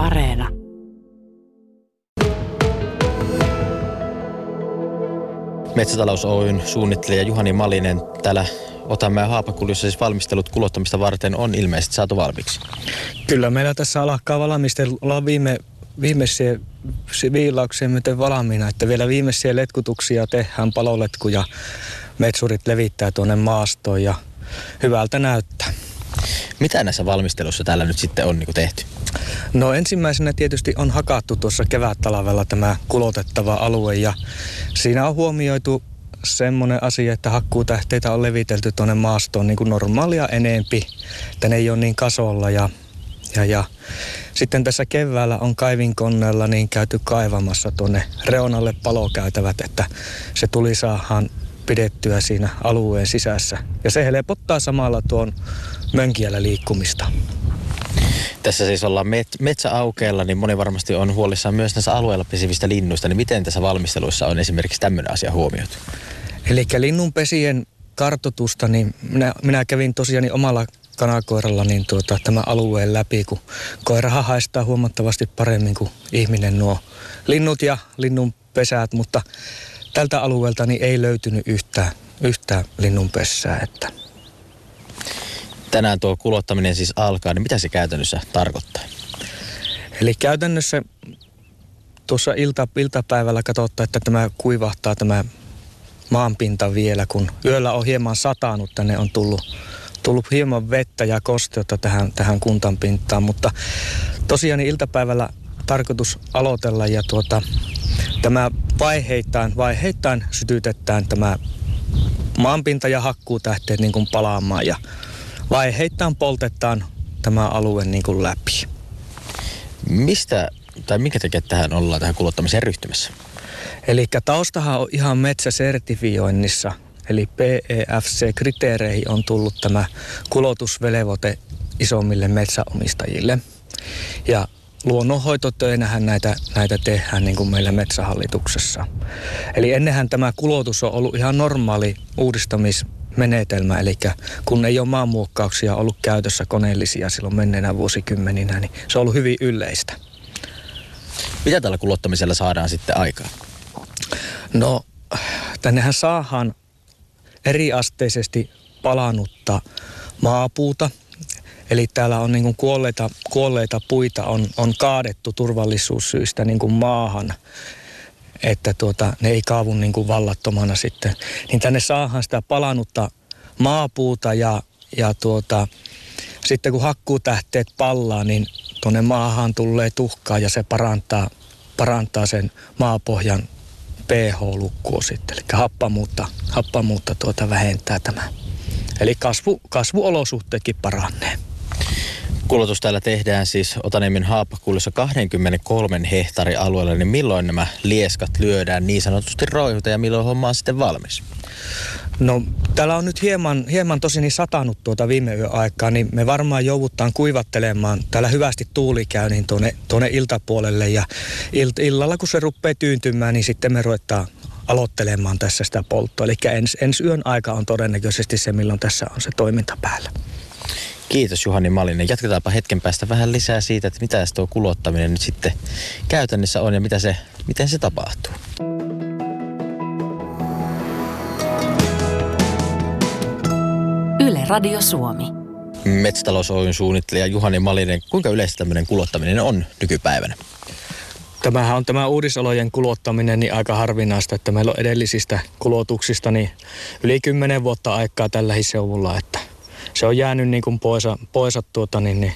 Areena. Metsätalous Oyn suunnittelija Juhani Malinen täällä Otamme Haapakuljussa siis valmistelut kulottamista varten on ilmeisesti saatu valmiiksi. Kyllä meillä tässä alkaa valmistella viime, viimeisiä viilauksia myöten valmiina, että vielä viimeisiä letkutuksia tehdään paloletkuja. Metsurit levittää tuonne maastoon ja hyvältä näyttää. Mitä näissä valmistelussa täällä nyt sitten on niin tehty? No ensimmäisenä tietysti on hakattu tuossa kevättalvella tämä kulotettava alue ja siinä on huomioitu semmoinen asia, että hakkuutähteitä on levitelty tuonne maastoon niin kuin normaalia enempi, että ne ei ole niin kasolla ja, ja, ja sitten tässä keväällä on kaivinkoneella niin käyty kaivamassa tuonne reunalle palokäytävät, että se tuli saahan pidettyä siinä alueen sisässä. Ja se helpottaa samalla tuon mönkiällä liikkumista. Tässä siis ollaan met- metsäaukeella, niin moni varmasti on huolissaan myös näissä alueella pesivistä linnuista. Niin miten tässä valmisteluissa on esimerkiksi tämmöinen asia huomioitu? Eli linnunpesien kartotusta, niin minä, minä kävin tosiaan omalla kanakoiralla niin tuota, tämä alueen läpi, kun koirahan haistaa huomattavasti paremmin kuin ihminen nuo linnut ja linnun pesät, mutta tältä alueelta niin ei löytynyt yhtään, yhtään linnunpessää. Että tänään tuo kulottaminen siis alkaa, niin mitä se käytännössä tarkoittaa? Eli käytännössä tuossa ilta, iltapäivällä katsotaan, että tämä kuivahtaa tämä maanpinta vielä, kun yöllä on hieman satanut, tänne on tullut, tullut hieman vettä ja kosteutta tähän, tähän kuntan pintaan, mutta tosiaan niin iltapäivällä tarkoitus aloitella ja tuota, tämä vaiheittain, vaiheittain sytytetään tämä maanpinta ja hakkuutähteet niin kuin palaamaan ja vaiheittain poltetaan tämä alue niin kuin läpi. Mistä tai minkä takia tähän ollaan tähän kulottamiseen ryhtymässä? Eli taustahan on ihan metsäsertifioinnissa, eli PEFC-kriteereihin on tullut tämä kulotusvelevote isommille metsäomistajille. Ja luonnonhoitotöinähän näitä, näitä tehdään niin kuin meillä metsähallituksessa. Eli ennenhän tämä kulotus on ollut ihan normaali uudistamis menetelmä, eli kun ei ole maanmuokkauksia ollut käytössä koneellisia silloin menneenä vuosikymmeninä, niin se on ollut hyvin yleistä. Mitä tällä kulottamisella saadaan sitten aikaa? No, tännehän saadaan eriasteisesti palanutta maapuuta. Eli täällä on niin kuolleita, kuolleita puita on, on kaadettu turvallisuussyistä niin kuin maahan että tuota, ne ei kaavun niin kuin vallattomana sitten. Niin tänne saahan sitä palanutta maapuuta ja, ja tuota, sitten kun hakkuutähteet pallaa, niin tuonne maahan tulee tuhkaa ja se parantaa, parantaa sen maapohjan pH-lukkua sitten. Eli happamuutta, happamuutta tuota vähentää tämä. Eli kasvu, kasvuolosuhteetkin paranee. Kuulutus täällä tehdään siis Otaniemen Haapakullussa 23 hehtaari alueella, niin milloin nämä lieskat lyödään niin sanotusti roihuta ja milloin homma on sitten valmis? No täällä on nyt hieman, hieman tosi niin satanut tuota viime yön aikaa, niin me varmaan joudutaan kuivattelemaan. Täällä hyvästi tuuli käy niin tuonne, tuonne iltapuolelle ja ill, illalla kun se rupeaa tyyntymään, niin sitten me ruvetaan aloittelemaan tässä sitä polttoa. Eli ens, ensi yön aika on todennäköisesti se, milloin tässä on se toiminta päällä. Kiitos Juhani Malinen. Jatketaanpa hetken päästä vähän lisää siitä, että mitä tuo kulottaminen nyt sitten käytännössä on ja mitä se, miten se tapahtuu. Yle Radio Suomi. Metsätalous Oyn suunnittelija Juhani Malinen, kuinka yleistä tämmöinen kulottaminen on nykypäivänä? Tämähän on tämä uudisolojen kulottaminen niin aika harvinaista, että meillä on edellisistä kulotuksista niin yli 10 vuotta aikaa tällä seuvulla, että se on jäänyt niin kuin poisa, poisa tuota, niin, niin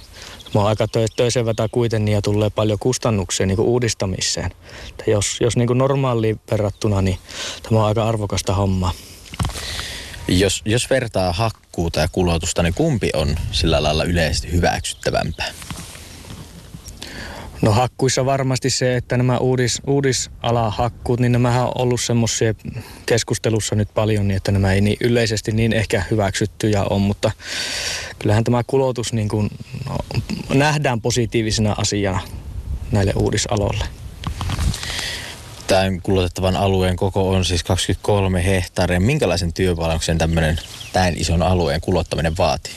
mä oon aika töisevätä kuitenkin ja tulee paljon kustannuksia niin kuin uudistamiseen. Että jos jos niin kuin normaaliin verrattuna, niin tämä on aika arvokasta hommaa. Jos, jos vertaa hakkuuta ja kulotusta, niin kumpi on sillä lailla yleisesti hyväksyttävämpää? No hakkuissa varmasti se, että nämä uudis, uudisalahakkuut, niin nämä on ollut semmoisia keskustelussa nyt paljon, niin että nämä ei niin yleisesti niin ehkä hyväksyttyjä on, mutta kyllähän tämä kulotus niin kuin no, nähdään positiivisena asiana näille uudisaloille. Tämän kulotettavan alueen koko on siis 23 hehtaaria. Minkälaisen työpanoksen tämmöinen tämän ison alueen kulottaminen vaatii?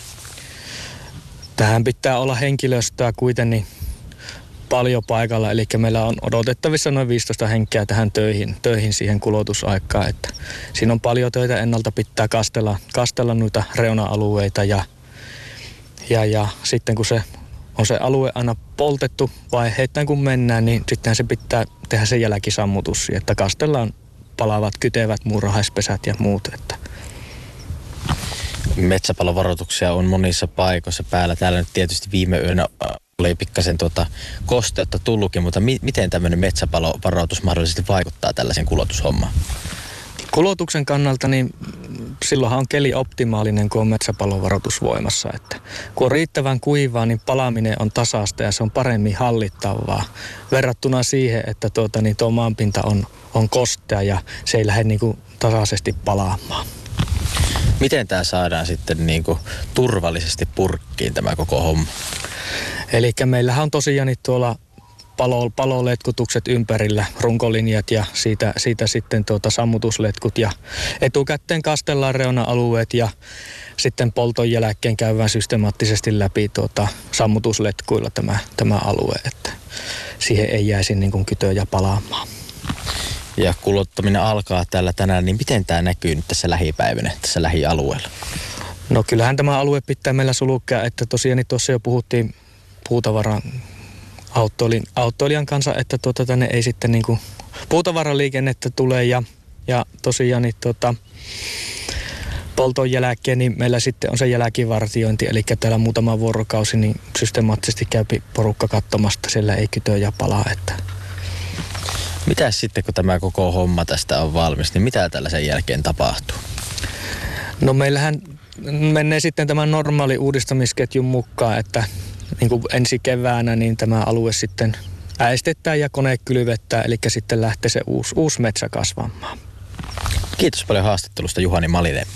Tähän pitää olla henkilöstöä kuitenkin paljon paikalla, eli meillä on odotettavissa noin 15 henkeä tähän töihin, töihin siihen kulotusaikaan, että siinä on paljon töitä ennalta pitää kastella, kastella noita reuna-alueita ja, ja, ja sitten kun se on se alue aina poltettu vai heittäin kun mennään, niin sitten se pitää tehdä se jälkisammutus, että kastellaan palavat, kytevät muurahaispesät ja muut. Että. Metsäpalovaroituksia on monissa paikoissa päällä. Täällä nyt tietysti viime yönä oli pikkasen tuota kosteutta tullutkin, mutta mi- miten tämmöinen metsäpalovaroitus mahdollisesti vaikuttaa tällaisen kulotushommaan? Kulotuksen kannalta niin silloinhan on keli optimaalinen, kun on metsäpalovaroitus voimassa. Että kun on riittävän kuivaa, niin palaminen on tasasta ja se on paremmin hallittavaa verrattuna siihen, että tuota, niin tuo maanpinta on, on kostea ja se ei lähde niin kuin tasaisesti palaamaan. Miten tämä saadaan sitten niin kuin turvallisesti purkkiin tämä koko homma? Eli meillähän on tosiaan tuolla palo, paloletkutukset ympärillä, runkolinjat ja siitä, siitä sitten tuota sammutusletkut ja etukäteen kastellaan reuna-alueet ja sitten polton jälkeen käydään systemaattisesti läpi tuota sammutusletkuilla tämä, tämä alue, että siihen ei jäisi niin kuin kytöjä palaamaan. Ja kulottaminen alkaa tällä tänään, niin miten tämä näkyy nyt tässä lähipäivänä, tässä lähialueella? No kyllähän tämä alue pitää meillä sulkea, että tosiaan niin tuossa jo puhuttiin puutavaran autoilin, autoilijan kanssa, että tuota, tänne ei sitten niin kuin puutavaraliikennettä tule ja, ja tosiaan niin tuota, polton jälkeen, niin meillä sitten on se jälkivartiointi, eli täällä muutama vuorokausi niin systemaattisesti käy porukka katsomasta, siellä ei kytöjä palaa. Että. Mitä sitten, kun tämä koko homma tästä on valmis, niin mitä tällä jälkeen tapahtuu? No meillähän menee sitten tämän normaali uudistamisketjun mukaan, että niin kuin ensi keväänä niin tämä alue sitten äestetään ja kone kylvettää, eli sitten lähtee se uusi, uusi metsä kasvamaan. Kiitos paljon haastattelusta Juhani Malinen.